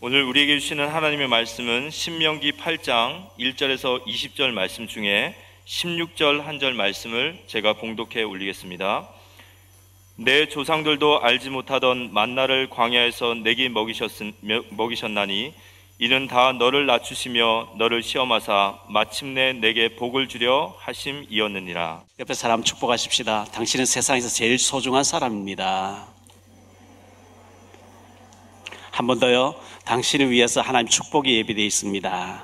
오늘 우리에게 주시는 하나님의 말씀은 신명기 8장 1절에서 20절 말씀 중에 16절 한 절 말씀을 제가 봉독해 올리겠습니다. 내 조상들도 알지 못하던 만나를 광야에서 내게 먹이셨, 먹이셨나니 이는 다 너를 낮추시며 너를 시험하사 마침내 내게 복을 주려 하심이었느니라. 옆에 사람 축복하십시다. 당신은 세상에서 제일 소중한 사람입니다. 한 번 더요. 당신을 위해서 하나님 축복이 예비되어 있습니다.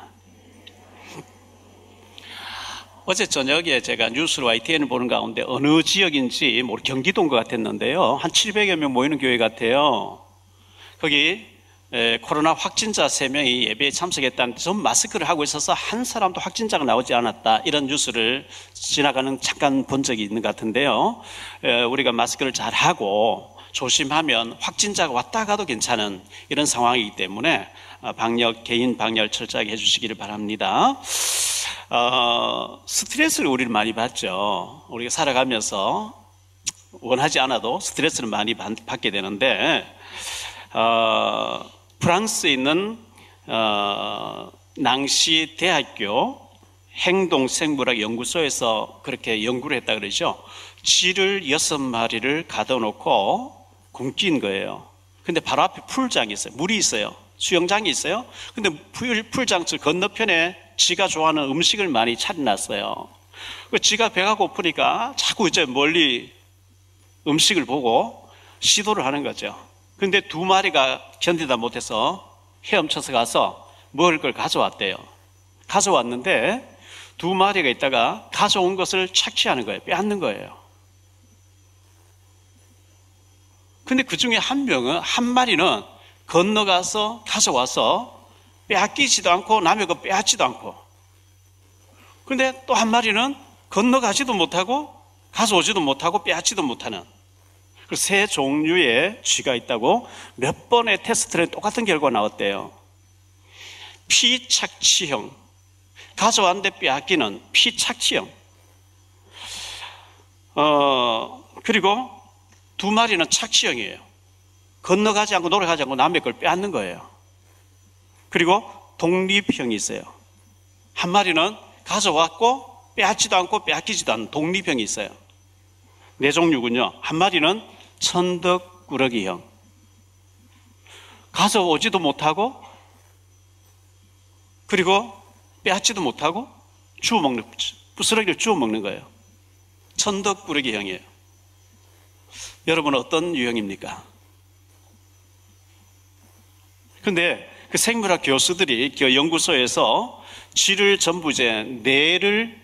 어제 저녁에 제가 뉴스로 YTN을 보는 가운데 어느 지역인지 모르 경기도인 것 같았는데요. 한 700여 명 모이는 교회 같아요. 거기 코로나 확진자 3명이 예배에 참석했다는데 전 마스크를 하고 있어서 한 사람도 확진자가 나오지 않았다. 이런 뉴스를 지나가는 잠깐 본 적이 있는 것 같은데요. 우리가 마스크를 잘 하고 조심하면 확진자가 왔다 가도 괜찮은 이런 상황이기 때문에 어, 방역, 개인 방역 철저하게 해주시기를 바랍니다. 어, 스트레스를 우리는 많이 받죠. 우리가 살아가면서 원하지 않아도 스트레스를 많이 받게 되는데, 어, 프랑스에 있는 어, 낭시 대학교 행동생물학 연구소에서 그렇게 연구를 했다 그러죠. 쥐를 여섯 마리를 가둬놓고 굶긴 거예요. 근데 바로 앞에 풀장이 있어요. 물이 있어요. 수영장이 있어요. 근데 풀, 풀장 건너편에 지가 좋아하는 음식을 많이 차려놨어요. 그 지가 배가 고프니까 자꾸 이제 멀리 음식을 보고 시도를 하는 거죠. 근데 두 마리가 견디다 못해서 헤엄쳐서 가서 먹을 걸 가져왔대요. 가져왔는데 두 마리가 있다가 가져온 것을 착취하는 거예요. 빼앗는 거예요. 근데 그 중에 한 명은, 한 마리는 건너가서 가져와서 빼앗기지도 않고 남의 거 빼앗지도 않고. 근데 또 한 마리는 건너가지도 못하고 가져오지도 못하고 빼앗지도 못하는 그 세 종류의 쥐가 있다고 몇 번의 테스트를 똑같은 결과가 나왔대요. 피착취형. 가져왔는데 빼앗기는 피착취형. 어, 그리고 두 마리는 착취형이에요. 건너가지 않고 노력하지 않고 남의 걸 빼앗는 거예요. 그리고 독립형이 있어요. 한 마리는 가져왔고 빼앗지도 않고 빼앗기지도 않는 독립형이 있어요. 네 종류군요. 한 마리는 천덕꾸러기형. 가져오지도 못하고 그리고 빼앗지도 못하고 주워 먹는 부스러기를 주워 먹는 거예요. 천덕꾸러기형이에요. 여러분 어떤 유형입니까? 근데 그 생물학 교수들이 그 연구소에서 쥐를 전부 이제 뇌를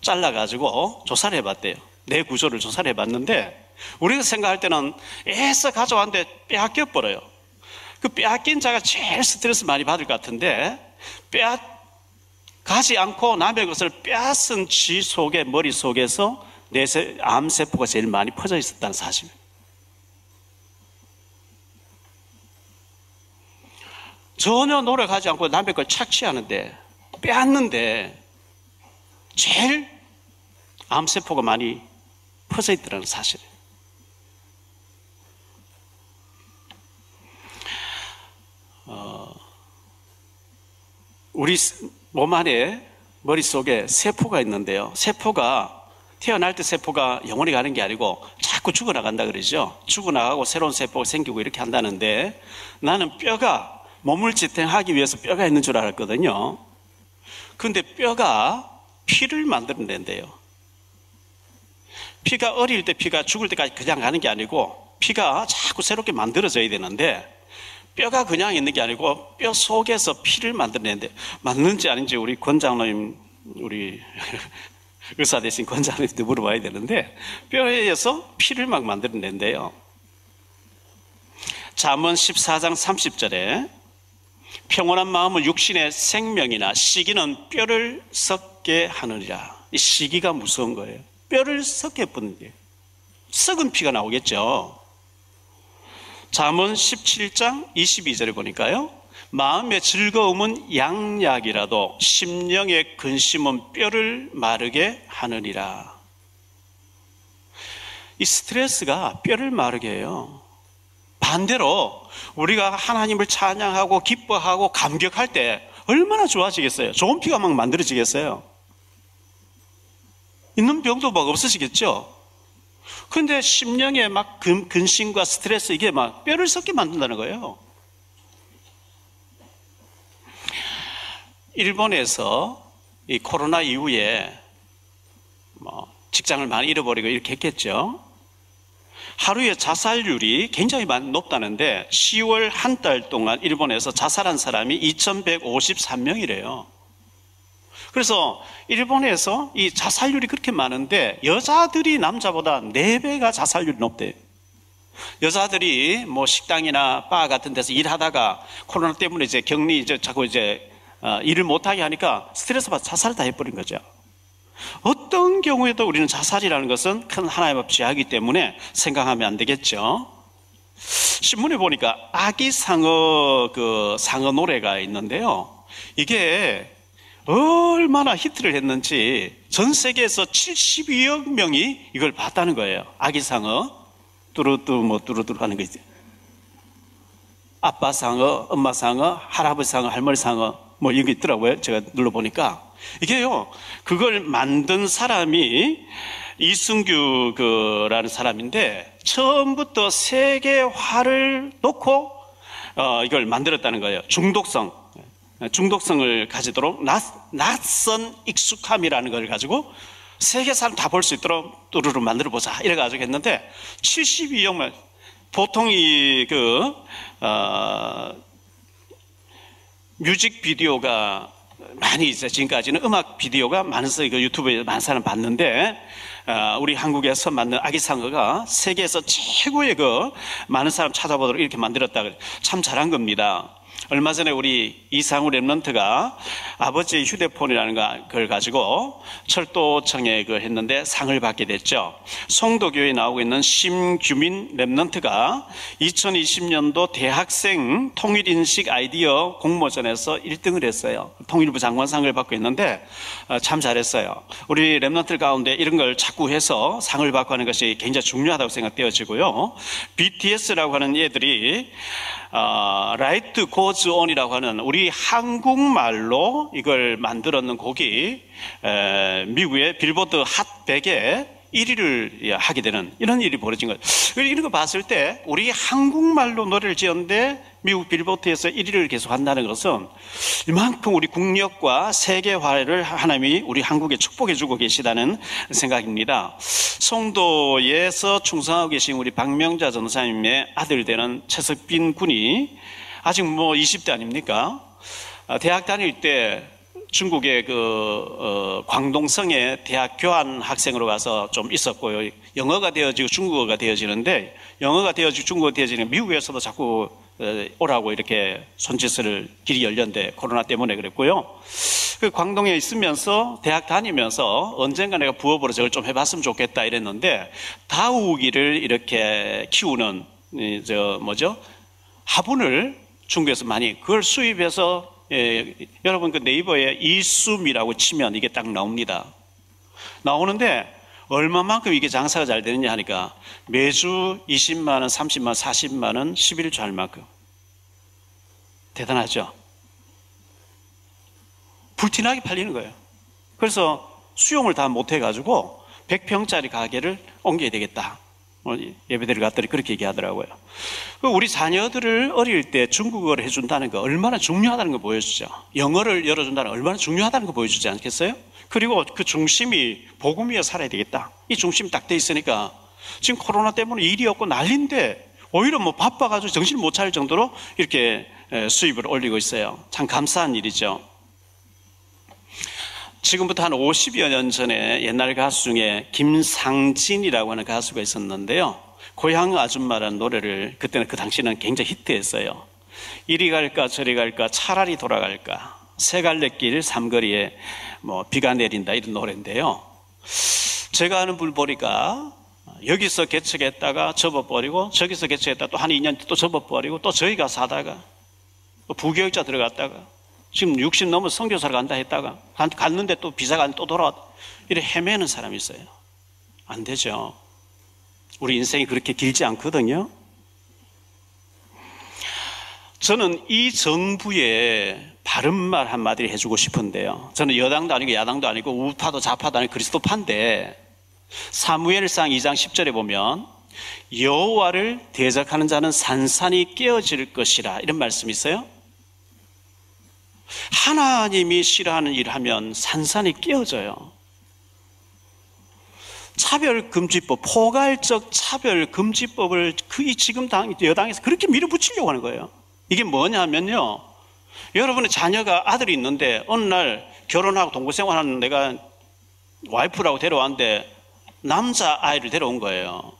잘라가지고 조사를 해봤대요. 뇌 구조를 조사를 해봤는데 우리가 생각할 때는 애써 가져왔는데 빼앗겨 버려요. 그 빼앗긴 자가 제일 스트레스 많이 받을 것 같은데 빼앗 가지 않고 남의 것을 빼앗은 쥐 속의 머리 속에서 뇌세, 암세포가 제일 많이 퍼져 있었다는 사실. 전혀 노력하지 않고 남의 걸 착취하는데, 빼앗는데, 제일 암세포가 많이 퍼져 있더라는 사실. 어, 우리 몸 안에 머릿속에 세포가 있는데요. 세포가 태어날 때 세포가 영원히 가는 게 아니고 자꾸 죽어나간다 그러죠. 죽어나가고 새로운 세포가 생기고 이렇게 한다는데 나는 뼈가 몸을 지탱하기 위해서 뼈가 있는 줄 알았거든요. 근데 뼈가 피를 만들어낸대요. 피가 어릴 때 피가 죽을 때까지 그냥 가는 게 아니고 피가 자꾸 새롭게 만들어져야 되는데 뼈가 그냥 있는 게 아니고 뼈 속에서 피를 만들어내는데 맞는지 아닌지 우리 권장님 우리 의사 대신 권장한테 물어봐야 되는데 뼈에서 피를 막 만들어낸대요. 잠언 14장 30절에 평온한 마음은 육신의 생명이나 시기는 뼈를 썩게 하느니라. 이 시기가 무서운 거예요. 뼈를 썩게 뿌는 게. 썩은 피가 나오겠죠. 잠언 17장 22절에 보니까요. 마음의 즐거움은 양약이라도 심령의 근심은 뼈를 마르게 하느니라. 이 스트레스가 뼈를 마르게 해요. 반대로 우리가 하나님을 찬양하고 기뻐하고 감격할 때 얼마나 좋아지겠어요? 좋은 피가 막 만들어지겠어요? 있는 병도 막 없어지겠죠? 근데 심령에 막 근, 근심과 스트레스 이게 막 뼈를 썩게 만든다는 거예요. 일본에서 이 코로나 이후에 뭐 직장을 많이 잃어버리고 이렇게 했겠죠. 하루에 자살률이 굉장히 높다는데 10월 한 달 동안 일본에서 자살한 사람이 2,153명이래요. 그래서 일본에서 이 자살률이 그렇게 많은데 여자들이 남자보다 4배가 자살률이 높대요. 여자들이 뭐 식당이나 바 같은 데서 일하다가 코로나 때문에 이제 격리 이제 자꾸 이제 어, 일을 못하게 하니까 스트레스 받아 자살을 다 해버린 거죠. 어떤 경우에도 우리는 자살이라는 것은 큰앞 죄하기 때문에 생각하면 안 되겠죠. 신문에 보니까 아기 상어 그 상어 노래가 있는데요. 이게 얼마나 히트를 했는지 전 세계에서 72억 명이 이걸 봤다는 거예요. 아기 상어 뚜루뚜 뭐 뚜루뚜루 하는 거 있지. 아빠 상어, 엄마 상어, 할아버지 상어, 할머니 상어 뭐 이게 있더라고요. 제가 눌러보니까. 이게요, 그걸 만든 사람이 이승규 그라는 사람인데 처음부터 세계화를 놓고 어, 이걸 만들었다는 거예요. 중독성. 중독성을 가지도록 낯, 낯선 익숙함이라는 걸 가지고 세계 사람 다 볼 수 있도록 뚜루루 만들어 보자. 이래가지고 했는데 72억만 보통 이 그 어, 뮤직 비디오가 많이 있어요. 지금까지는 음악 비디오가 많아서 그 유튜브에 많은 사람 봤는데, 어, 우리 한국에서 만든 아기상어가 세계에서 최고의 그 많은 사람 찾아보도록 이렇게 만들었다. 참 잘한 겁니다. 얼마 전에 우리 이상우 랩런트가 아버지의 휴대폰이라는 걸 가지고 철도청에 그 했는데 상을 받게 됐죠. 송도교회 나오고 있는 심규민 remnant가 2020년도 대학생 통일인식 아이디어 공모전에서 1등을 했어요. 통일부 장관상을 받고 있는데 어, 참 잘했어요. 우리 remnant 가운데 이런 걸 자꾸 해서 상을 받고 하는 것이 굉장히 중요하다고 생각되어지고요. BTS라고 하는 얘들이 어, Life Goes On이라고 하는 우리 한국말로 이걸 만들었는 곡이 에, 미국의 빌보드 핫 100에 1위를 하게 되는 이런 일이 벌어진 거예요. 이런 거 봤을 때 우리 한국말로 노래를 지었는데 미국 빌보드에서 1위를 계속 한다는 것은 이만큼 우리 국력과 세계화를 하나님이 우리 한국에 축복해 주고 계시다는 생각입니다. 송도에서 충성하고 계신 우리 박명자 전사님의 아들 되는 최석빈 군이 아직 뭐 20대 아닙니까? 아, 대학 다닐 때 중국의 그 어, 광동성에 대학 교환 학생으로 가서 좀 있었고요. 영어가 되어지고 중국어가 되어지는데 영어가 되어지고 중국어가 되어지는 미국에서도 자꾸 어, 오라고 이렇게 손짓을 길이 열렸는데 코로나 때문에 그랬고요. 그 광동에 있으면서 대학 다니면서 언젠가 내가 부업으로 저걸 좀 해봤으면 좋겠다 이랬는데 다우기를 이렇게 키우는 저 뭐죠 화분을 중국에서 많이 그걸 수입해서 예, 여러분 그 네이버에 이숨이라고 치면 이게 딱 나옵니다. 나오는데 얼마만큼 이게 장사가 잘 되느냐 하니까 매주 20만 원, 30만 원, 40만 원, 11주 할 만큼 대단하죠. 불티나게 팔리는 거예요. 그래서 수용을 다 못해가지고 100평짜리 가게를 옮겨야 되겠다. 뭐 예배드를 갔더니 그렇게 얘기하더라고요. 그 우리 자녀들을 어릴 때 중국어를 해준다는 거 얼마나 중요하다는 거 보여주죠. 영어를 열어준다는 거 얼마나 중요하다는 거 보여주지 않겠어요? 그리고 그 중심이 복음 위에 살아야 되겠다. 이 중심이 딱돼 있으니까 지금 코로나 때문에 일이 없고 난린데 오히려 뭐 바빠가지고 정신 못 차릴 정도로 이렇게 수입을 올리고 있어요. 참 감사한 일이죠. 지금부터 한 50여 년 전에 옛날 가수 중에 김상진이라고 하는 가수가 있었는데요. 고향 아줌마라는 노래를 그때는 그 당시는 굉장히 히트했어요. 이리 갈까 저리 갈까 차라리 돌아갈까 세 갈래길 삼거리에 뭐 비가 내린다 이런 노래인데요. 제가 아는 불보리가 여기서 개척했다가 접어버리고 저기서 개척했다 또 한 2년 또 접어버리고 또 저희가 사다가 또 부교육자 들어갔다가 지금 60 넘어 성교사를 간다 했다가 갔는데 또 비자가 또 돌아왔 이래 헤매는 사람이 있어요. 안 되죠. 우리 인생이 그렇게 길지 않거든요. 저는 이 정부에 바른 말 한마디를 해주고 싶은데요. 저는 여당도 아니고 야당도 아니고 우파도 좌파도 아니고 그리스도파인데 사무엘상 2장 10절에 보면 여호와를 대적하는 자는 산산이 깨어질 것이라 이런 말씀이 있어요. 하나님이 싫어하는 일을 하면 산산이 깨어져요. 차별금지법, 포괄적 차별금지법을 그 지금 당, 여당에서 그렇게 밀어붙이려고 하는 거예요. 이게 뭐냐면요. 여러분의 자녀가 아들이 있는데 어느 날 결혼하고 동거생활하는 내가 와이프라고 데려왔는데 남자 아이를 데려온 거예요.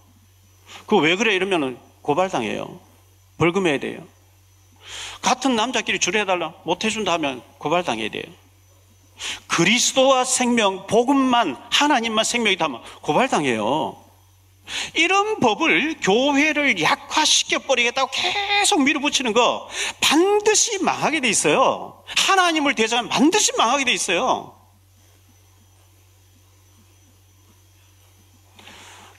그 왜 그래 이러면 고발당해요. 벌금 해야 돼요. 같은 남자끼리 주례해달라 못 해준다 하면 고발당해야 돼요. 그리스도와 생명, 복음만 하나님만 생명이다 하면 고발당해요. 이런 법을 교회를 약화시켜 버리겠다고 계속 밀어붙이는 거 반드시 망하게 돼 있어요. 하나님을 대적하면 반드시 망하게 돼 있어요.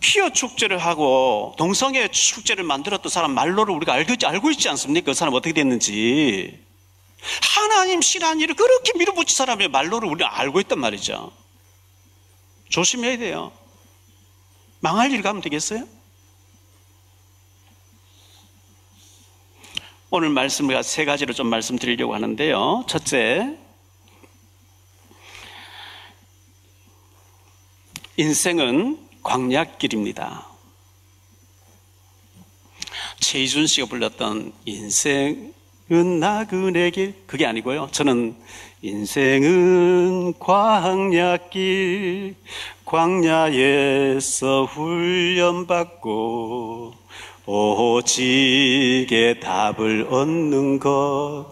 퀴어 축제를 하고 동성애 축제를 만들었던 사람 말로를 우리가 알고, 알고 있지 않습니까? 그 사람 어떻게 됐는지. 하나님 싫어하는 일을 그렇게 밀어붙인 사람의 말로를 우리가 알고 있단 말이죠. 조심해야 돼요. 망할 일 가면 되겠어요? 오늘 말씀을 세 가지로 좀 말씀드리려고 하는데요. 첫째, 인생은 광약길입니다. 최희준 씨가 불렀던 인생은 나그네 길 그게 아니고요. 저는 인생은 광약길 광야에서 훈련받고 오직의 답을 얻는 것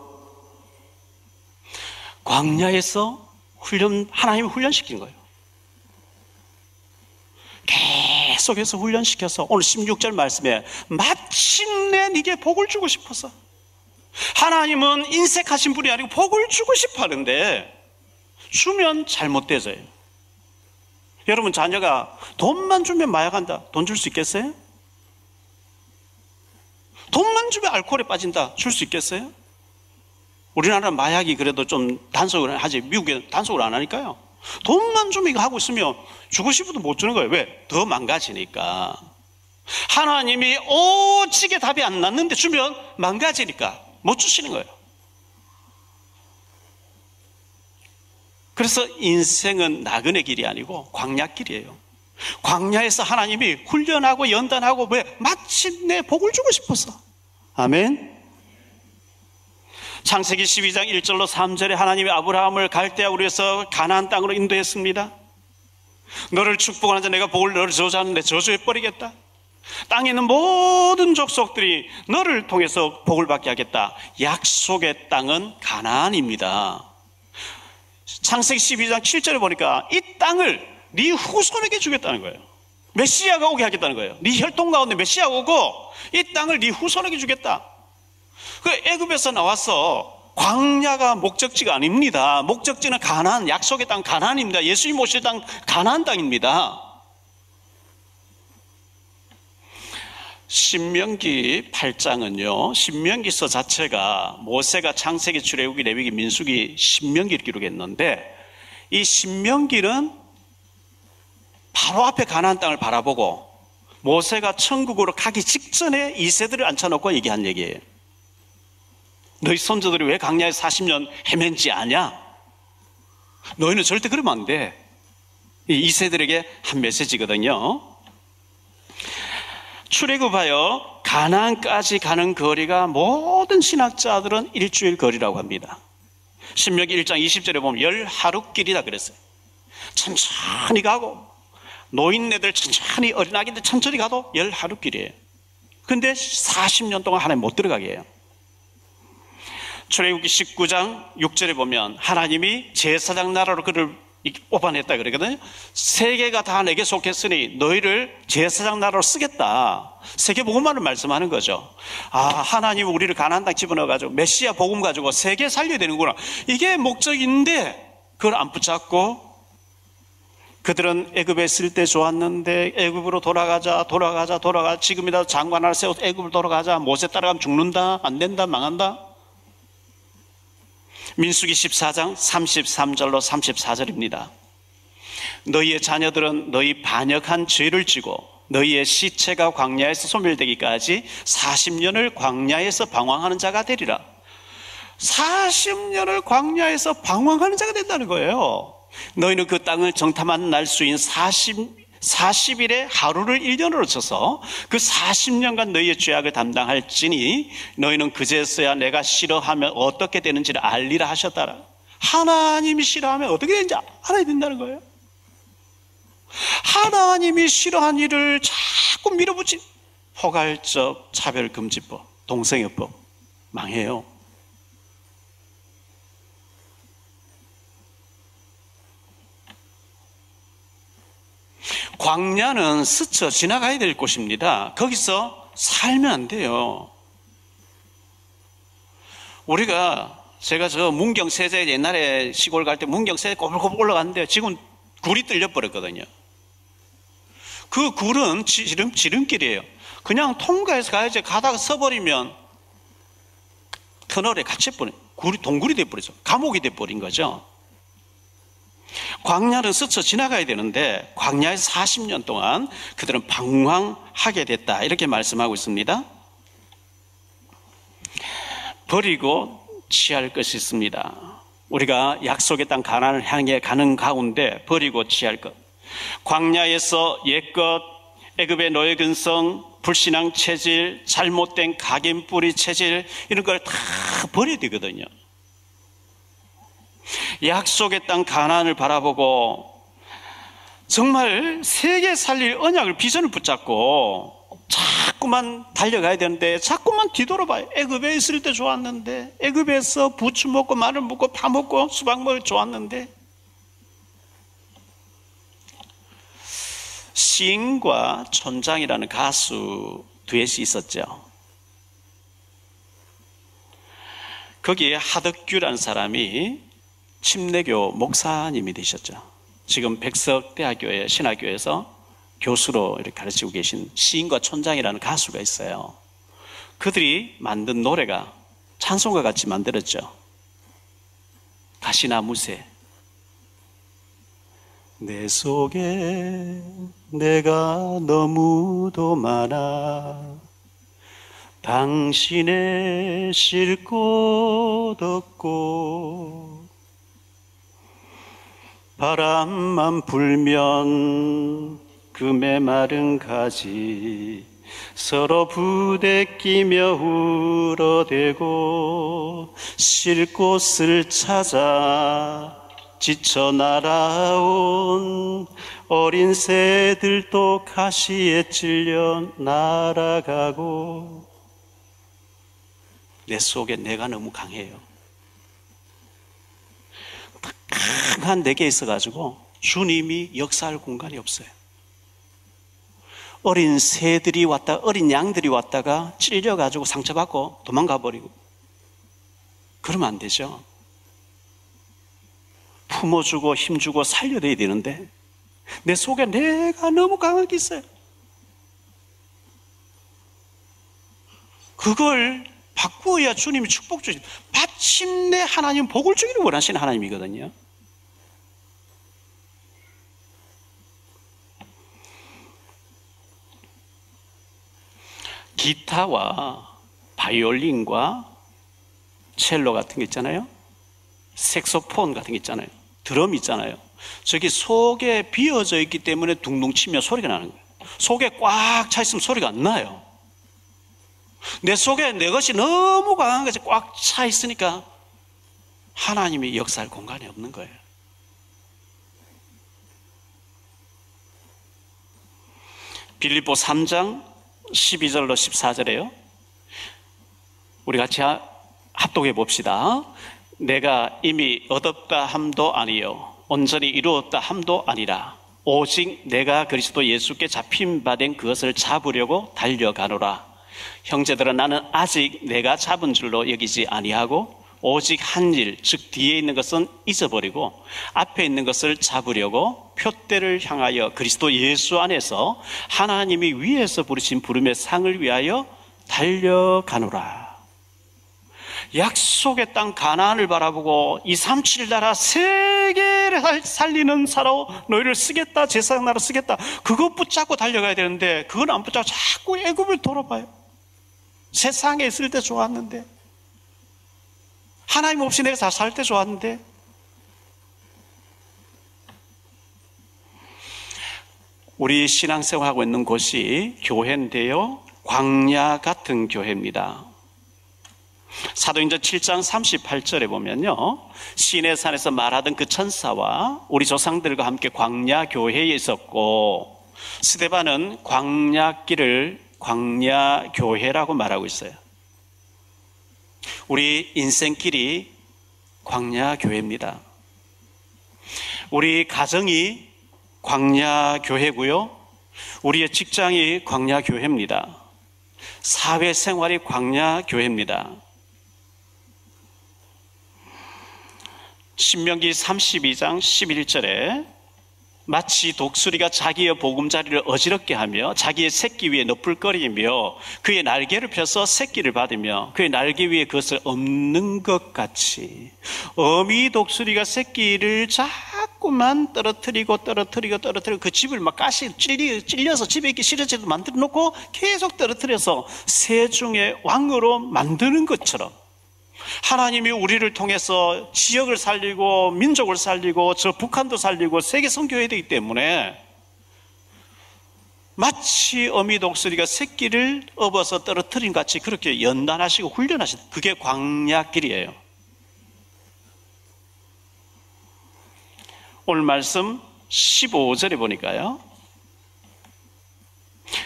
광야에서 훈련 하나님 훈련시킨 거예요. 계속해서 훈련시켜서 오늘 16절 말씀에 마침내 네게 복을 주고 싶어서 하나님은 인색하신 분이 아니고 복을 주고 싶어 하는데 주면 잘못돼서요. 여러분 자녀가 돈만 주면 마약한다. 돈 줄 수 있겠어요? 돈만 주면 알코올에 빠진다. 줄 수 있겠어요? 우리나라는 마약이 그래도 좀 단속을 하지 미국에 단속을 안 하니까요. 돈만 주면 이거 하고 있으면 주고 싶어도 못 주는 거예요. 왜? 더 망가지니까. 하나님이 오직의 답이 안 났는데 주면 망가지니까 못 주시는 거예요. 그래서 인생은 나그네 길이 아니고 광야 길이에요. 광야에서 하나님이 훈련하고 연단하고 왜 마침내 복을 주고 싶어서. 아멘. 창세기 12장 1절로 3절에 하나님이 아브라함을 갈대아우로 해서 가나안 땅으로 인도했습니다. 너를 축복하는 자 내가 복을 너를 저주하는데 저주해 버리겠다. 땅에 있는 모든 족속들이 너를 통해서 복을 받게 하겠다. 약속의 땅은 가나안입니다. 창세기 12장 7절에 보니까 이 땅을 네 후손에게 주겠다는 거예요. 메시아가 오게 하겠다는 거예요. 네 혈통 가운데 메시아가 오고 이 땅을 네 후손에게 주겠다. 그 애굽에서 나와서 광야가 목적지가 아닙니다. 목적지는 가나안, 약속의 땅 가나안입니다. 예수님 오실 땅 가나안 땅입니다. 신명기 8장은요, 신명기서 자체가 모세가 창세기, 출애굽기, 레위기, 민수기, 신명기를 기록했는데 이 신명기는 바로 앞에 가나안 땅을 바라보고 모세가 천국으로 가기 직전에 이 세들을 앉혀놓고 얘기한 얘기예요. 너희 선조들이 왜 강야에 40년 헤맨지 아냐? 너희는 절대 그러면 안 돼. 이 세들에게 한 메시지거든요. 출애굽하여 가나안까지 가는 거리가 모든 신학자들은 일주일 거리라고 합니다. 신명기 1장 20절에 보면 열 하루 길이다 그랬어요. 천천히 가고 노인네들 천천히 어린아기들 천천히 가도 열 하루 길이에요. 근데 40년 동안 하나님 못 들어가게 해요. 출애굽기 19장 6절에 보면 하나님이 제사장 나라로 그를 뽑아냈다 그러거든요. 세계가 다 내게 속했으니 너희를 제사장 나라로 쓰겠다. 세계 복음만을 말씀하는 거죠. 아, 하나님 우리를 가나안 땅 집어넣어 가지고 메시아 복음 가지고 세계 살려야 되는구나. 이게 목적인데 그걸 안 붙잡고 그들은 애굽에 있을 때 좋았는데 애굽으로 돌아가자 돌아가자 돌아가 지금이라도 장관 하나 세워서 애굽으로 돌아가자 모세 따라가면 죽는다 안 된다 망한다 민수기 14장 33절로 34절입니다. 너희의 자녀들은 너희 반역한 죄를 지고 너희의 시체가 광야에서 소멸되기까지 40년을 광야에서 방황하는 자가 되리라. 40년을 광야에서 방황하는 자가 된다는 거예요. 너희는 그 땅을 정탐한 날수인 40, 40일의 하루를 1년으로 쳐서 그 40년간 너희의 죄악을 담당할지니 너희는 그제서야 내가 싫어하면 어떻게 되는지를 알리라 하셨다라. 하나님이 싫어하면 어떻게 되는지 알아야 된다는 거예요. 하나님이 싫어한 일을 자꾸 밀어붙인 포괄적 차별금지법, 동성애법 망해요. 광야는 스쳐 지나가야 될 곳입니다. 거기서 살면 안 돼요. 우리가 제가 저 문경 세제 옛날에 시골 갈 때 문경 세제 꼬불꼬불 올라갔는데 지금 굴이 뚫려 버렸거든요. 그 굴은 지름, 지름길이에요. 그냥 통과해서 가야지 가다가 서버리면 터널에 갇혀버려. 굴이 동굴이 돼버리죠. 감옥이 돼 버린 거죠. 광야를 스쳐 지나가야 되는데 광야에서 40년 동안 그들은 방황하게 됐다. 이렇게 말씀하고 있습니다. 버리고 취할 것이 있습니다. 우리가 약속의 땅 가난을 향해 가는 가운데 버리고 취할 것. 광야에서 옛것, 애굽의 노예 근성, 불신앙 체질, 잘못된 각인 뿌리 체질 이런 걸 다 버려야 되거든요. 약속의 땅 가나안을 바라보고 정말 세계 살릴 언약을 비전을 붙잡고 자꾸만 달려가야 되는데 자꾸만 뒤돌아봐요. 애굽에 있을 때 좋았는데 애굽에서 부추 먹고 마늘 먹고 파 먹고 수박 먹을 좋았는데 시인과 촌장이라는 가수 두엣이 있었죠. 거기에 하덕규라는 사람이 침례교 목사님이 되셨죠. 지금 백석대학교의 신학교에서 교수로 이렇게 가르치고 계신 시인과 촌장이라는 가수가 있어요. 그들이 만든 노래가 찬송과 같이 만들었죠. 가시나무새. 내 속에 내가 너무도 많아 당신의 쉴곳 없고 바람만 불면 그 메마른 가지 서로 부대끼며 울어대고 쉴 곳을 찾아 지쳐 날아온 어린 새들도 가시에 찔려 날아가고 내 속에 내가 너무 강해요. 강한 내게 있어가지고 주님이 역사할 공간이 없어요. 어린 새들이 왔다, 어린 양들이 왔다가 찔려가지고 상처받고 도망가 버리고. 그러면 안 되죠. 품어주고 힘주고 살려내야 되는데 내 속에 내가 너무 강하게 있어요. 그걸 바꾸어야 주님이 축복 주시. 마침내 하나님 복을 주기를 원하시는 하나님이거든요. 기타와 바이올린과 첼로 같은 게 있잖아요. 색소폰 같은 게 있잖아요. 드럼 있잖아요. 저기 속에 비어져 있기 때문에 둥둥 치면 소리가 나는 거예요. 속에 꽉 차 있으면 소리가 안 나요. 내 속에 내 것이 너무 강한 것이 꽉 차 있으니까 하나님이 역사할 공간이 없는 거예요. 빌립보 3장 12절로 14절에요. 우리 같이 합독해 봅시다. 내가 이미 얻었다 함도 아니요 온전히 이루었다 함도 아니라 오직 내가 그리스도 예수께 잡힌 바 된 그것을 잡으려고 달려가노라. 형제들아 나는 아직 내가 잡은 줄로 여기지 아니하고 오직 한 일, 즉 뒤에 있는 것은 잊어버리고 앞에 있는 것을 잡으려고 표대를 향하여 그리스도 예수 안에서 하나님이 위에서 부르신 부름의 상을 위하여 달려가노라. 약속의 땅 가나안을 바라보고 2, 3, 7 나라 세계를 살리는 사로 너희를 쓰겠다 제사장 나라 쓰겠다. 그것 붙잡고 달려가야 되는데 그건 안 붙잡고 자꾸 애굽을 돌아봐요. 세상에 있을 때 좋았는데 하나님 없이 내가 잘살때 좋았는데 우리 신앙생활하고 있는 곳이 교회인데요 광야 같은 교회입니다 사도행전 7장 38절에 보면요. 시내 산에서 말하던 그 천사와 우리 조상들과 함께 광야 교회에 있었고 스데반은 광야길을 광야 교회라고 말하고 있어요. 우리 인생길이 광야 교회입니다. 우리 가정이 광야 교회고요. 우리의 직장이 광야 교회입니다. 사회생활이 광야 교회입니다. 신명기 32장 11절에 마치 독수리가 자기의 보금자리를 어지럽게 하며 자기의 새끼 위에 너풀거리며 그의 날개를 펴서 새끼를 받으며 그의 날개 위에 그것을 엎는 것 같이 어미 독수리가 새끼를 자꾸만 떨어뜨리고 떨어뜨리고 떨어뜨리고 그 집을 막 가시 찔려서 집에 있기 싫어지도 만들어 놓고 계속 떨어뜨려서 세중의 왕으로 만드는 것처럼 하나님이 우리를 통해서 지역을 살리고 민족을 살리고 저 북한도 살리고 세계 선교해야 되기 때문에 마치 어미 독수리가 새끼를 업어서 떨어뜨린 같이 그렇게 연단하시고 훈련하신 그게 광야길이에요. 오늘 말씀 15절에 보니까요.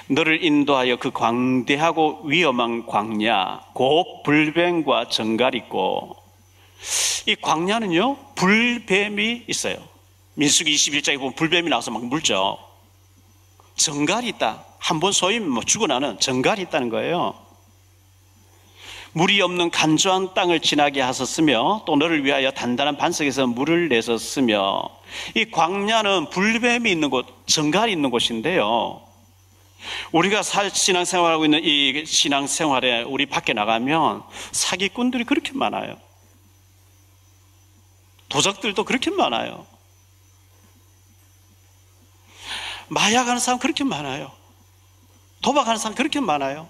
너를 인도하여 그 광대하고 위험한 광야, 곧 불뱀과 정갈 있고, 이 광야는요, 불뱀이 있어요. 민수기 21장에 보면 불뱀이 나와서 막 물죠. 정갈이 있다. 한번 쏘이면 뭐 죽어나는 정갈이 있다는 거예요. 물이 없는 간조한 땅을 지나게 하셨으며 또 너를 위하여 단단한 반석에서 물을 내셨으며 이 광야는 불뱀이 있는 곳, 정갈이 있는 곳인데요. 우리가 신앙생활하고 있는 이 신앙생활에 우리 밖에 나가면 사기꾼들이 그렇게 많아요. 도적들도 그렇게 많아요. 마약하는 사람 그렇게 많아요. 도박하는 사람 그렇게 많아요.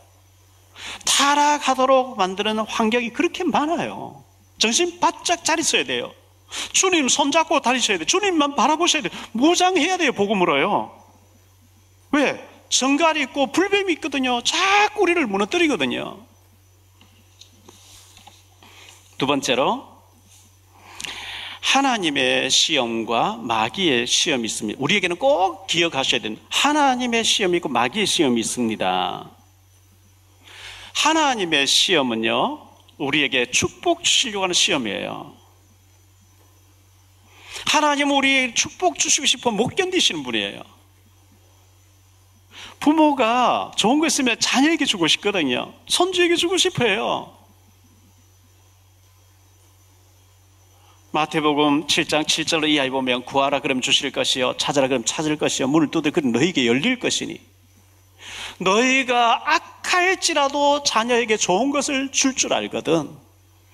타락하도록 만드는 환경이 그렇게 많아요. 정신 바짝 차리셔야 돼요. 주님 손잡고 다니셔야 돼요. 주님만 바라보셔야 돼요. 무장해야 돼요. 복음으로요. 왜? 정갈이 있고 불뱀이 있거든요. 자꾸 우리를 무너뜨리거든요. 두 번째로 하나님의 시험과 마귀의 시험이 있습니다. 우리에게는 꼭 기억하셔야 되는 하나님의 시험이 있고 마귀의 시험이 있습니다. 하나님의 시험은요, 우리에게 축복 주시려고 하는 시험이에요. 하나님은 우리 축복 주시고 싶어 못 견디시는 분이에요. 부모가 좋은 거 있으면 자녀에게 주고 싶거든요. 손주에게 주고 싶어요. 마태복음 7장 7절로 이 아이 보면 구하라 그럼 주실 것이요 찾아라 그럼 찾을 것이요 문을 두드려 그럼 너희에게 열릴 것이니 너희가 악할지라도 자녀에게 좋은 것을 줄줄 알거든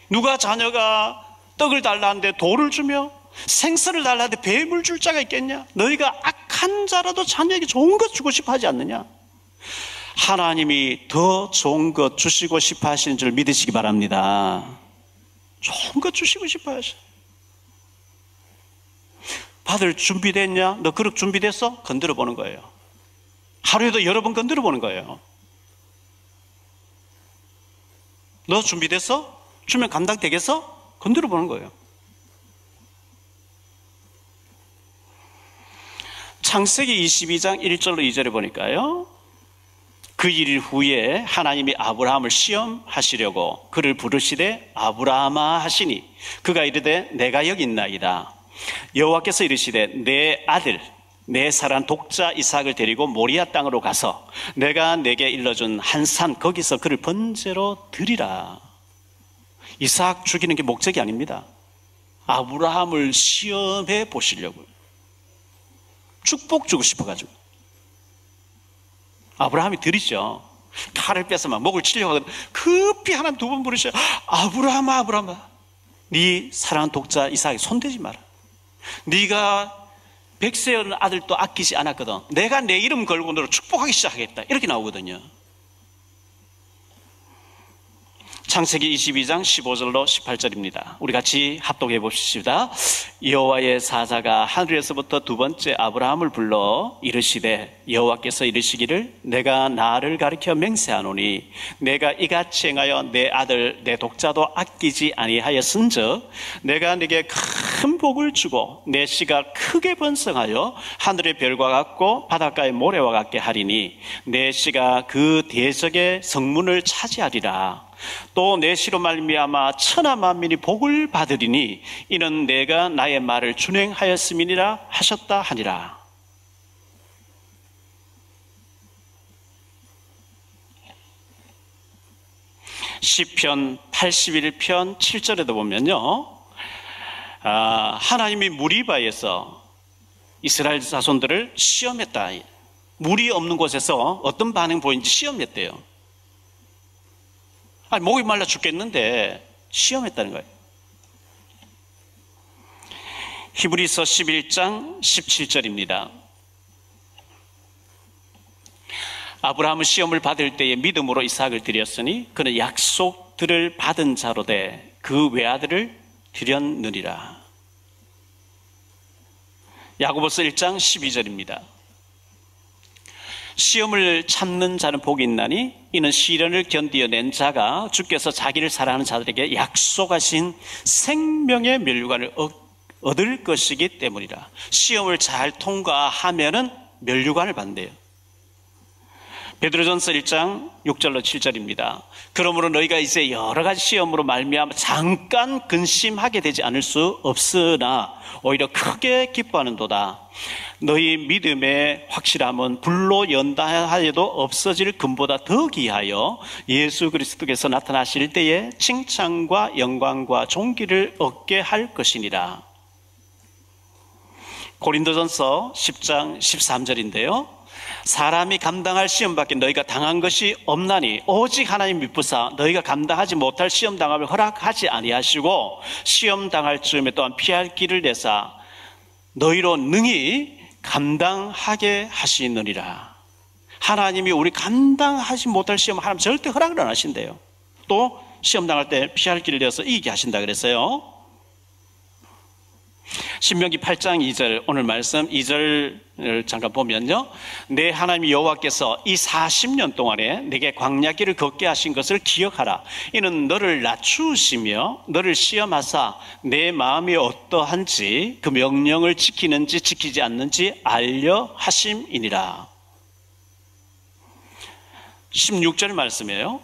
누가 자녀가 떡을 달라는데 돌을 주며 생선을 달라는데 뱀을 줄 자가 있겠냐 너희가 악한 자라도 자녀에게 좋은 것 주고 싶어 하지 않느냐 하나님이 더 좋은 것 주시고 싶어 하시는 줄 믿으시기 바랍니다 좋은 것 주시고 싶어 하셔 받을 준비됐냐? 너 그릇 준비됐어? 건드려 보는 거예요. 하루에도 여러 번 건드려 보는 거예요. 너 준비됐어? 주면 감당되겠어? 건드려 보는 거예요. 창세기 22장 1절로 2절에 보니까요. 그 일 후에 하나님이 아브라함을 시험하시려고 그를 부르시되 아브라함아 하시니 그가 이르되 내가 여기 있나이다. 여호와께서 이르시되 내 아들 내 사랑 독자 이삭을 데리고 모리아 땅으로 가서 내가 내게 일러준 한 산 거기서 그를 번제로 드리라. 이삭 죽이는 게 목적이 아닙니다. 아브라함을 시험해 보시려고요. 축복 주고 싶어가지고. 아브라함이 들이죠. 칼을 빼서 막 목을 치려고 하거든. 급히 하나님 두 번 부르셔. 아브라함아, 아브라함아. 네 사랑하는 독자 이삭에 손대지 마라. 네가 백세의 아들도 아끼지 않았거든. 내가 내 이름 걸고 너를 축복하기 시작하겠다. 이렇게 나오거든요. 창세기 22장 15절로 18절입니다. 우리 같이 합독해 봅시다. 여호와의 사자가 하늘에서부터 두 번째 아브라함을 불러 이르시되 여호와께서 이르시기를 내가 나를 가리켜 맹세하노니 내가 이같이 행하여 내 아들 내 독자도 아끼지 아니하였은즉 내가 네게 큰 복을 주고 내 씨가 크게 번성하여 하늘의 별과 같고 바닷가의 모래와 같게 하리니 내 씨가 그 대적의 성문을 차지하리라. 또 내 시로 말미암아 천하 만민이 복을 받으리니 이는 내가 나의 말을 준행하였음이니라 하셨다 하니라. 시편 81편 7절에도 보면요. 아, 하나님이 무리바에서 이스라엘 자손들을 시험했다. 물이 없는 곳에서 어떤 반응 보이는지 시험했대요. 아니, 목이 말라 죽겠는데 시험했다는 거예요. 히브리서 11장 17절입니다. 아브라함은 시험을 받을 때에 믿음으로 이삭을 드렸으니 그는 약속들을 받은 자로 돼 그 외아들을 드렸느니라. 야고보서 1장 12절입니다. 시험을 참는 자는 복이 있나니 이는 시련을 견디어낸 자가 주께서 자기를 사랑하는 자들에게 약속하신 생명의 멸류관을 얻을 것이기 때문이라. 시험을 잘 통과하면은 멸류관을 받는대요. 베드로전서 1장 6절로 7절입니다. 그러므로 너희가 이제 여러 가지 시험으로 말미암아 잠깐 근심하게 되지 않을 수 없으나 오히려 크게 기뻐하는도다. 너희 믿음의 확실함은 불로 연다하여도 없어질 금보다 더 귀하여 예수 그리스도께서 나타나실 때에 칭찬과 영광과 존귀를 얻게 할 것이니라. 고린도전서 10장 13절인데요. 사람이 감당할 시험밖에 너희가 당한 것이 없나니 오직 하나님 믿부사 너희가 감당하지 못할 시험 당함을 허락하지 아니하시고 시험 당할 즈음에 또한 피할 길을 내사 너희로 능히 감당하게 하시느니라. 하나님이 우리 감당하지 못할 시험 하나님 절대 허락을 안 하신대요. 또 시험 당할 때 피할 길을 내서 이기게 하신다 그랬어요. 신명기 8장 2절 오늘 말씀 2절을 잠깐 보면요. 내 하나님 여호와께서 이 40년 동안에 내게 광야길을 걷게 하신 것을 기억하라. 이는 너를 낮추시며 너를 시험하사 내 마음이 어떠한지 그 명령을 지키는지 지키지 않는지 알려 하심이니라. 16절 말씀이에요.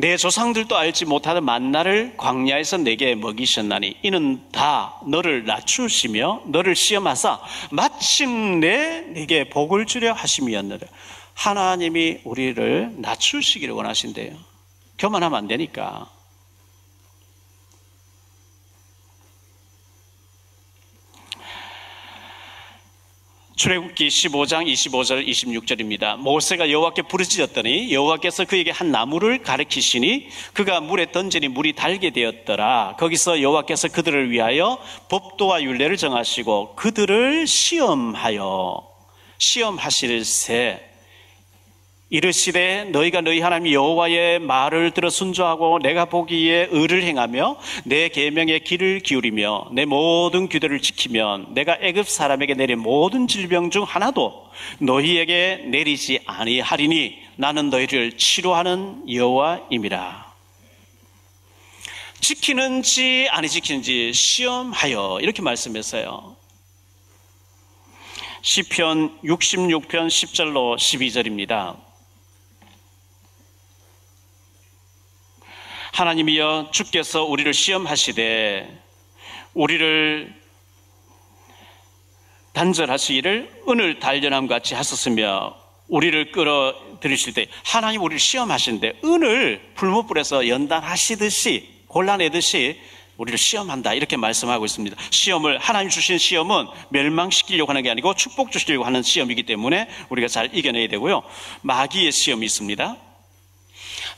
내 조상들도 알지 못하는 만나를 광야에서 내게 먹이셨나니 이는 다 너를 낮추시며 너를 시험하사 마침내 내게 복을 주려 하심이었느라. 하나님이 우리를 낮추시기를 원하신대요. 교만하면 안 되니까 출애굽기 15장 25절 26절입니다. 모세가 여호와께 부르짖었더니 여호와께서 그에게 한 나무를 가리키시니 그가 물에 던지니 물이 달게 되었더라. 거기서 여호와께서 그들을 위하여 법도와 율례를 정하시고 그들을 시험하여 시험하실 새 이르시되 너희가 너희 하나님 여호와의 말을 들어 순종하고 내가 보기에 의를 행하며 내 계명에 귀를 기울이며 내 모든 규례를 지키면 내가 애굽 사람에게 내린 모든 질병 중 하나도 너희에게 내리지 아니하리니 나는 너희를 치료하는 여호와임이라. 지키는지 아니 지키는지 시험하여 이렇게 말씀했어요. 시편 66편 10절로 12절입니다. 하나님이여 주께서 우리를 시험하시되 우리를 단절하시기를 은을 단련함 같이 하셨으며 우리를 끌어들이실 때 하나님 우리를 시험하시는데 은을 풀무불에서 연단하시듯이 골라내듯이 우리를 시험한다 이렇게 말씀하고 있습니다. 시험을 하나님 주신 시험은 멸망시키려고 하는 게 아니고 축복 주시려고 하는 시험이기 때문에 우리가 잘 이겨내야 되고요. 마귀의 시험이 있습니다.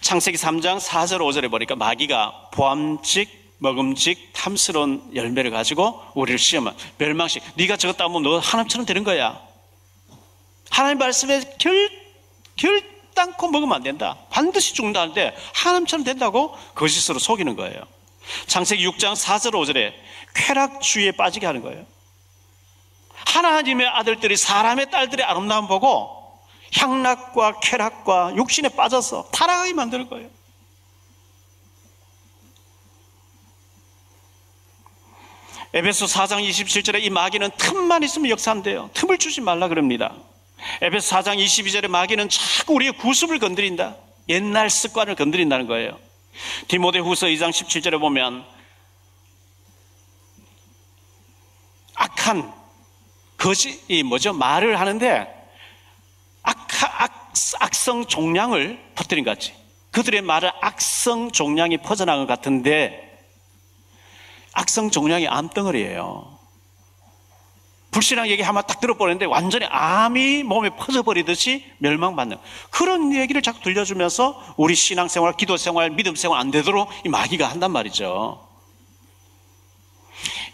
창세기 3장 4절 5절에 보니까 마귀가 보암직 먹음직 탐스러운 열매를 가지고 우리를 시험한 멸망식 네가 저것 따면 너 하나님처럼 되는 거야. 하나님 말씀에 결 결단코 먹으면 안 된다. 반드시 죽는다는데 하나님처럼 된다고 거짓으로 속이는 거예요. 창세기 6장 4절 5절에 쾌락주의에 빠지게 하는 거예요. 하나님의 아들들이 사람의 딸들의 아름다움 보고 향락과 쾌락과 욕심에 빠져서 타락하게 만드는 거예요. 에베소 4장 27절에 이 마귀는 틈만 있으면 역사한대요. 틈을 주지 말라 그럽니다. 에베소 4장 22절에 마귀는 자꾸 우리의 구습을 건드린다. 옛날 습관을 건드린다는 거예요. 디모데 후서 2장 17절에 보면 악한 거짓, 이 뭐죠? 말을 하는데 악하, 악, 악성 종량을 퍼뜨린 것 같지. 그들의 말은 악성 종량이 퍼져나간 것 같은데 악성 종량이 암덩어리예요. 불신앙 얘기 한번 딱 들어보는데 완전히 암이 몸에 퍼져버리듯이 멸망받는 그런 얘기를 자꾸 들려주면서 우리 신앙생활, 기도생활, 믿음생활 안 되도록 이 마귀가 한단 말이죠.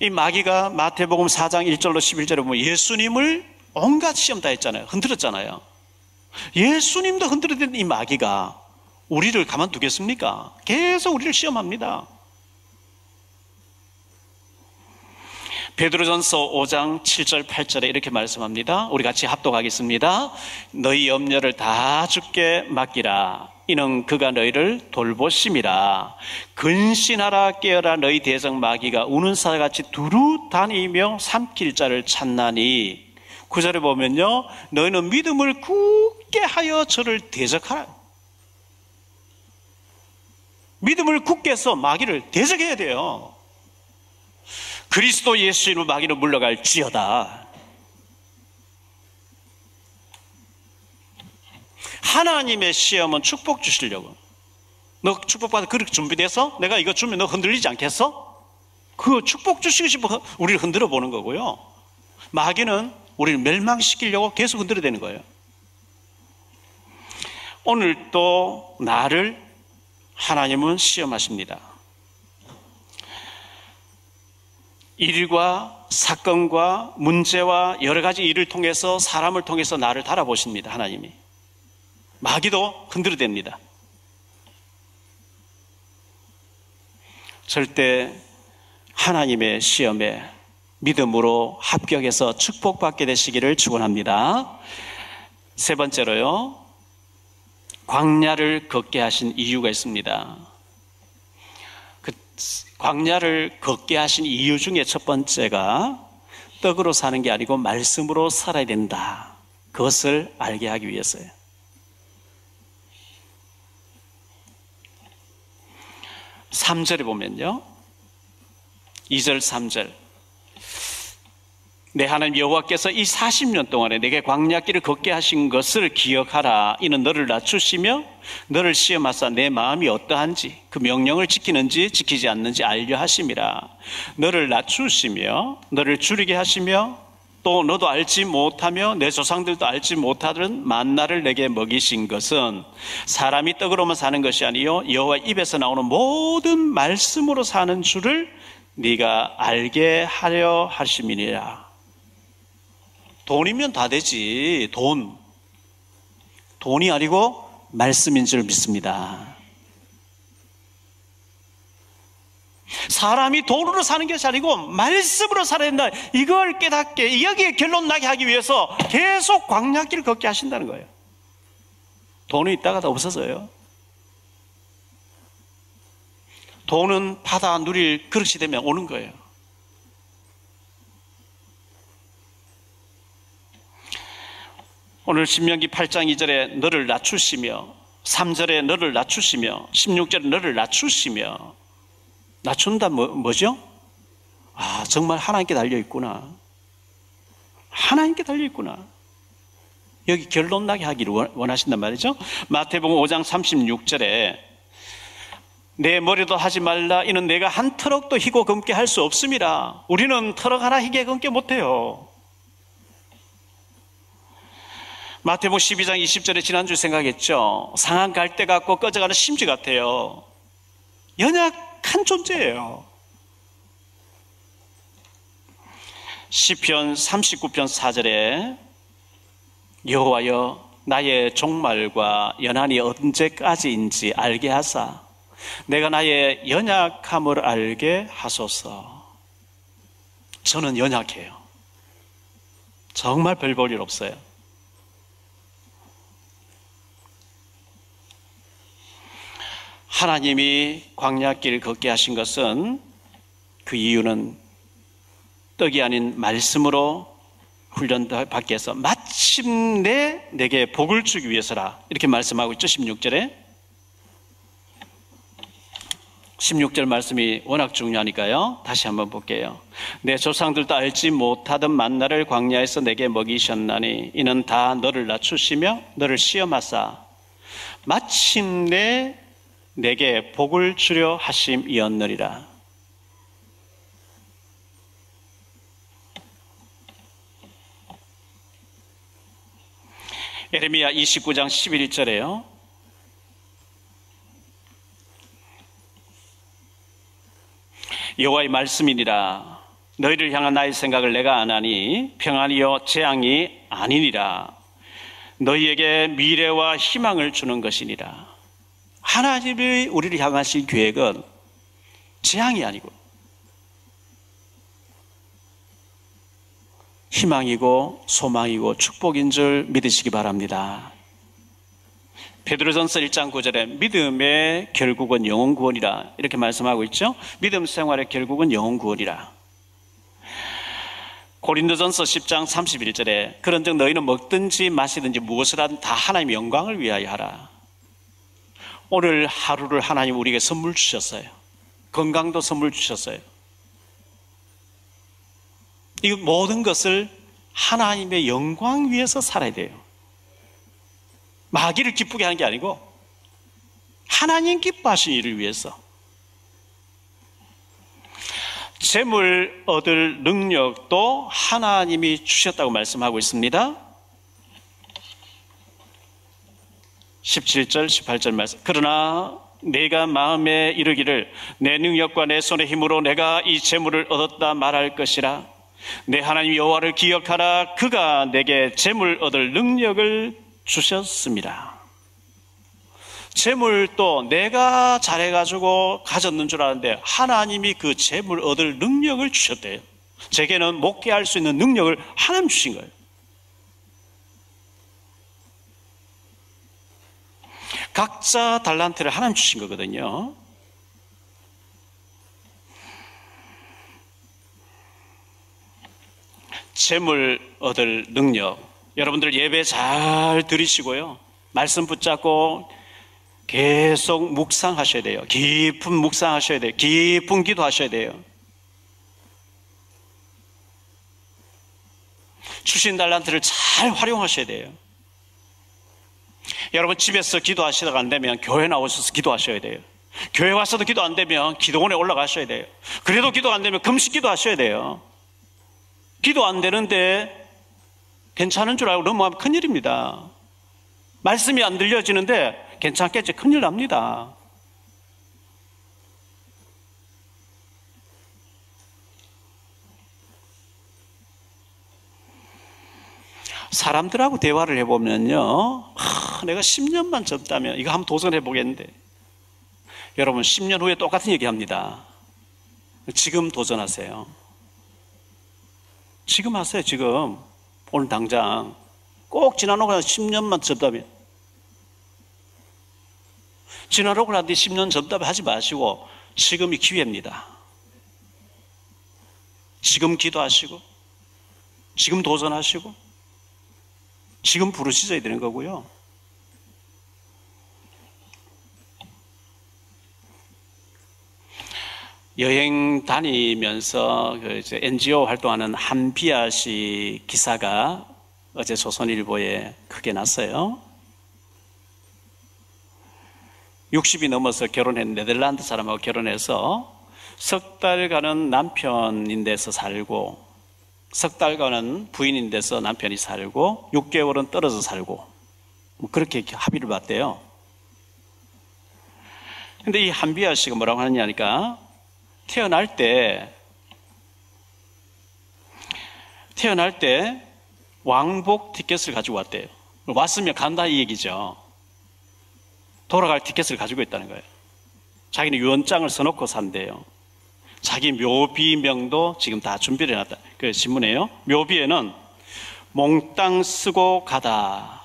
이 마귀가 마태복음 4장 1절로 11절에 보면 예수님을 온갖 시험 다 했잖아요. 흔들었잖아요. 예수님도 흔들어댄 이 마귀가 우리를 가만두겠습니까? 계속 우리를 시험합니다. 베드로전서 5장 7절 8절에 이렇게 말씀합니다. 우리 같이 합독하겠습니다. 너희 염려를 다 주께 맡기라. 이는 그가 너희를 돌보심이라. 근신하라 깨어라 너희 대성 마귀가 우는 사같이 두루 다니며 삼킬 자를 찾나니. 구절에 보면요. 너희는 믿음을 굳게 하여 저를 대적하라. 믿음을 굳게 해서 마귀를 대적해야 돼요. 그리스도 예수 이름으로 마귀는 물러갈 지어다. 하나님의 시험은 축복 주시려고. 너 축복받아 그렇게 준비돼서 내가 이거 주면 너 흔들리지 않겠어? 그 축복 주시고 싶어 우리를 흔들어 보는 거고요. 마귀는 우리를 멸망시키려고 계속 흔들어 대는 거예요. 오늘 또 나를 하나님은 시험하십니다. 일과 사건과 문제와 여러 가지 일을 통해서 사람을 통해서 나를 달아보십니다. 하나님이. 마귀도 흔들어댑니다. 절대 하나님의 시험에 믿음으로 합격해서 축복받게 되시기를 축원합니다. 세 번째로요. 광야를 걷게 하신 이유가 있습니다. 그 광야를 걷게 하신 이유 중에 첫 번째가 떡으로 사는 게 아니고 말씀으로 살아야 된다. 그것을 알게 하기 위해서요. 3절에 보면요. 2절, 3절. 내 하나님 여호와께서 이 40년 동안에 내게 광야길을 걷게 하신 것을 기억하라. 이는 너를 낮추시며 너를 시험하사 내 마음이 어떠한지 그 명령을 지키는지 지키지 않는지 알려 하심이라. 너를 낮추시며 너를 줄이게 하시며 또 너도 알지 못하며 내 조상들도 알지 못하던 만나를 내게 먹이신 것은 사람이 떡으로만 사는 것이 아니요 여호와 입에서 나오는 모든 말씀으로 사는 줄을 네가 알게 하려 하심이니라. 돈이면 다 되지. 돈. 돈이 아니고 말씀인 줄 믿습니다. 사람이 돈으로 사는 것이 아니고 말씀으로 살아야 된다. 이걸 깨닫게 여기에 결론 나게 하기 위해서 계속 광야길을 걷게 하신다는 거예요. 돈이 있다가 다 없어져요. 돈은 받아 누릴 그릇이 되면 오는 거예요. 오늘 신명기 8장 2절에 너를 낮추시며 3절에 너를 낮추시며 16절에 너를 낮추시며 낮춘다 뭐, 뭐죠? 아 정말 하나님께 달려 있구나 하나님께 달려 있구나 여기 결론 나게 하기를 원- 원하신단 말이죠. 마태복음 5장 36절에 내 머리도 하지 말라 이는 내가 한 트럭도 희고 검게 할 수 없습니다. 우리는 트럭 하나 희게 검게 못해요. 마태복음 12장 20절에 지난주 생각했죠. 상한 갈대 같고 꺼져가는 심지 같아요. 연약한 존재예요. 시편 39편 4절에 여호와여 나의 종말과 연한이 언제까지인지 알게 하사 내가 나의 연약함을 알게 하소서. 저는 연약해요. 정말 별 볼 일 없어요. 하나님이 광야길 걷게 하신 것은 그 이유는 떡이 아닌 말씀으로 훈련받기 위해서 마침내 내게 복을 주기 위해서라. 이렇게 말씀하고 있죠 16절에. 16절 말씀이 워낙 중요하니까요. 다시 한번 볼게요. 내 조상들도 알지 못하던 만나를 광야에서 내게 먹이셨나니 이는 다 너를 낮추시며 너를 시험하사 마침내 내게 복을 주려 하심이었느리라. 에레미야 29장 11절에요. 여호와의 말씀이니라. 너희를 향한 나의 생각을 내가 아나니 평안이요 재앙이 아니니라. 너희에게 미래와 희망을 주는 것이니라 하나님이 우리를 향하신 계획은 재앙이 아니고 희망이고 소망이고 축복인 줄 믿으시기 바랍니다. 베드로전서 1장 9절에 믿음의 결국은 영혼 구원이라 이렇게 말씀하고 있죠. 믿음 생활의 결국은 영혼 구원이라. 고린도전서 10장 31절에 그런즉 너희는 먹든지 마시든지 무엇을 하든 다 하나님의 영광을 위하여 하라. 오늘 하루를 하나님 우리에게 선물 주셨어요. 건강도 선물 주셨어요. 이 모든 것을 하나님의 영광 위해서 살아야 돼요. 마귀를 기쁘게 하는 게 아니고 하나님 기뻐하신 일을 위해서 재물 얻을 능력도 하나님이 주셨다고 말씀하고 있습니다. 17절, 18절 말씀. 그러나 내가 마음에 이르기를 내 능력과 내 손의 힘으로 내가 이 재물을 얻었다 말할 것이라. 내 하나님 여호와를 기억하라. 그가 내게 재물 얻을 능력을 주셨습니다. 재물도 내가 잘해가지고 가졌는 줄 아는데 하나님이 그 재물 얻을 능력을 주셨대요. 제게는 목회할 수 있는 능력을 하나님 주신 거예요. 각자 달란트를 하나님 주신 거거든요. 재물 얻을 능력. 여러분들 예배 잘 들으시고요. 말씀 붙잡고 계속 묵상하셔야 돼요. 깊은 묵상하셔야 돼요. 깊은 기도하셔야 돼요. 주신 달란트를 잘 활용하셔야 돼요. 여러분 집에서 기도하시다가 안 되면 교회 나오셔서 기도하셔야 돼요. 교회 와서도 기도 안 되면 기도원에 올라가셔야 돼요. 그래도 기도 안 되면 금식 기도하셔야 돼요. 기도 안 되는데 괜찮은 줄 알고 넘어가면 큰일입니다. 말씀이 안 들려지는데 괜찮겠지 큰일 납니다. 사람들하고 대화를 해보면요. 하, 내가 10년만 젊다면 이거 한번 도전해 보겠는데 여러분 10년 후에 똑같은 얘기 합니다. 지금 도전하세요. 지금 하세요, 지금. 오늘 당장. 꼭 지나놓고 난 10년만 접답해. 지나놓고 난뒤 10년 접답 하지 마시고 지금이 기회입니다. 지금 기도하시고, 지금 도전하시고, 지금 부르시져야 되는 거고요. 여행 다니면서 그 이제 NGO 활동하는 한비아 씨 기사가 어제 조선일보에 크게 났어요. 60이 넘어서 결혼한 네덜란드 사람하고 결혼해서 석 달간은 남편인 데서 살고 석 달간은 부인인 데서 남편이 살고 6개월은 떨어져 살고 뭐 그렇게 합의를 봤대요. 근데 이 한비아 씨가 뭐라고 하느냐니까 태어날 때 태어날 때 왕복 티켓을 가지고 왔대요. 왔으면 간다 이 얘기죠. 돌아갈 티켓을 가지고 있다는 거예요. 자기는 유언장을 써놓고 산대요. 자기 묘비명도 지금 다 준비를 해놨다. 그 신문에요. 묘비에는 몽땅 쓰고 가다.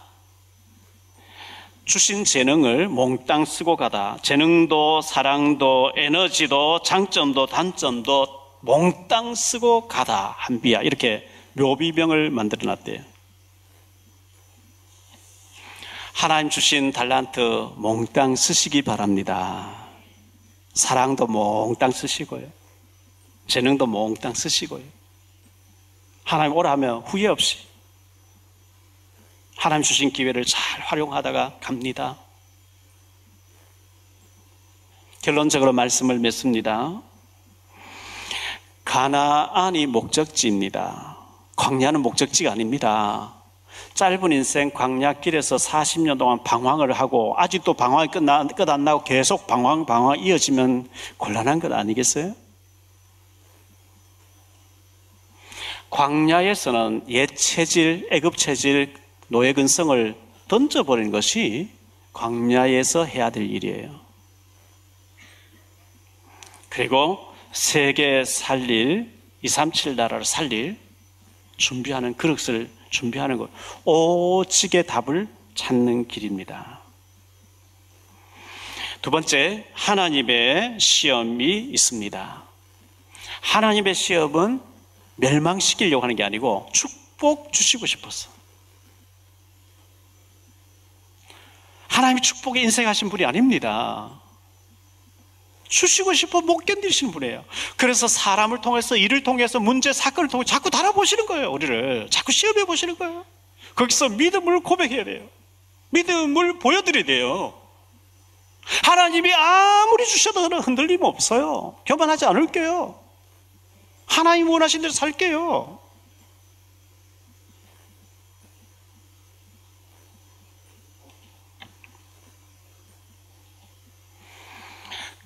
주신 재능을 몽땅 쓰고 가다. 재능도 사랑도 에너지도 장점도 단점도 몽땅 쓰고 가다. 한비야. 이렇게 묘비명을 만들어 놨대요. 하나님 주신 달란트 몽땅 쓰시기 바랍니다. 사랑도 몽땅 쓰시고요. 재능도 몽땅 쓰시고요. 하나님 오라 하면 후회 없이 하나님 주신 기회를 잘 활용하다가 갑니다. 결론적으로 말씀을 맺습니다. 가나안이 목적지입니다. 광야는 목적지가 아닙니다. 짧은 인생 광야길에서 40년 동안 방황을 하고 아직도 방황이 끝나, 끝 안 나고 계속 방황, 방황 이어지면 곤란한 것 아니겠어요? 광야에서는 옛 체질, 애급 체질, 노예 근성을 던져버리는 것이 광야에서 해야 될 일이에요. 그리고 세계 살릴 237 나라를 살릴 준비하는 그릇을 준비하는 것. 오직의 답을 찾는 길입니다. 두 번째, 하나님의 시험이 있습니다. 하나님의 시험은 멸망시키려고 하는 게 아니고 축복 주시고 싶었어. 하나님이 축복에 인생하신 분이 아닙니다. 주시고 싶어 못 견디시는 분이에요. 그래서 사람을 통해서 일을 통해서 문제 사건을 통해 자꾸 달아보시는 거예요. 우리를 자꾸 시험해 보시는 거예요. 거기서 믿음을 고백해야 돼요. 믿음을 보여드려야 돼요. 하나님이 아무리 주셔도 흔들림 없어요. 교만하지 않을게요. 하나님 원하신 대로 살게요.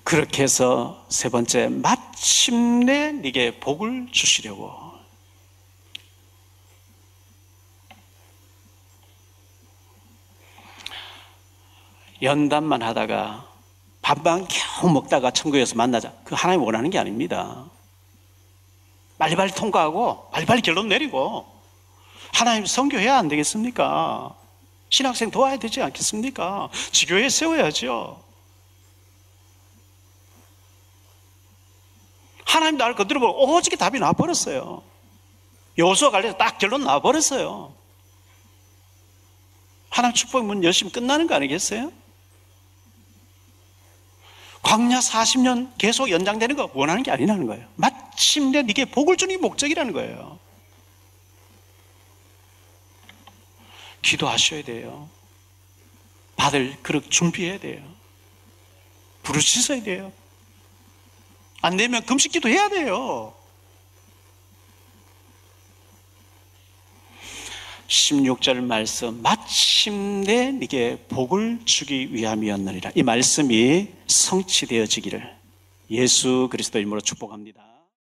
그렇게 해서 세 번째, 마침내 네게 복을 주시려고. 연단만 하다가 밥만 겨우 먹다가 천국에서 만나자. 그 하나님 원하는 게 아닙니다. 빨리빨리 통과하고 빨리빨리 결론 내리고 하나님 성교해야 안 되겠습니까? 신학생 도와야 되지 않겠습니까? 지교회 세워야죠. 하나님 나를 건드려보고 오직 답이 나와버렸어요. 여수와 관련해서 딱 결론 나와버렸어요. 하나님 축복 문 열심히 끝나는 거 아니겠어요? 광야 40년 계속 연장되는 거 원하는 게 아니라는 거예요. 마침내 네게 복을 주는 게 목적이라는 거예요. 기도하셔야 돼요. 받을 그릇 준비해야 돼요. 부르짖어야 돼요. 안 되면 금식 기도 해야 돼요. 16절 말씀 마침내 네게 복을 주기 위함이었느니라 이 말씀이 성취되어지기를 예수 그리스도 이름으로 축복합니다.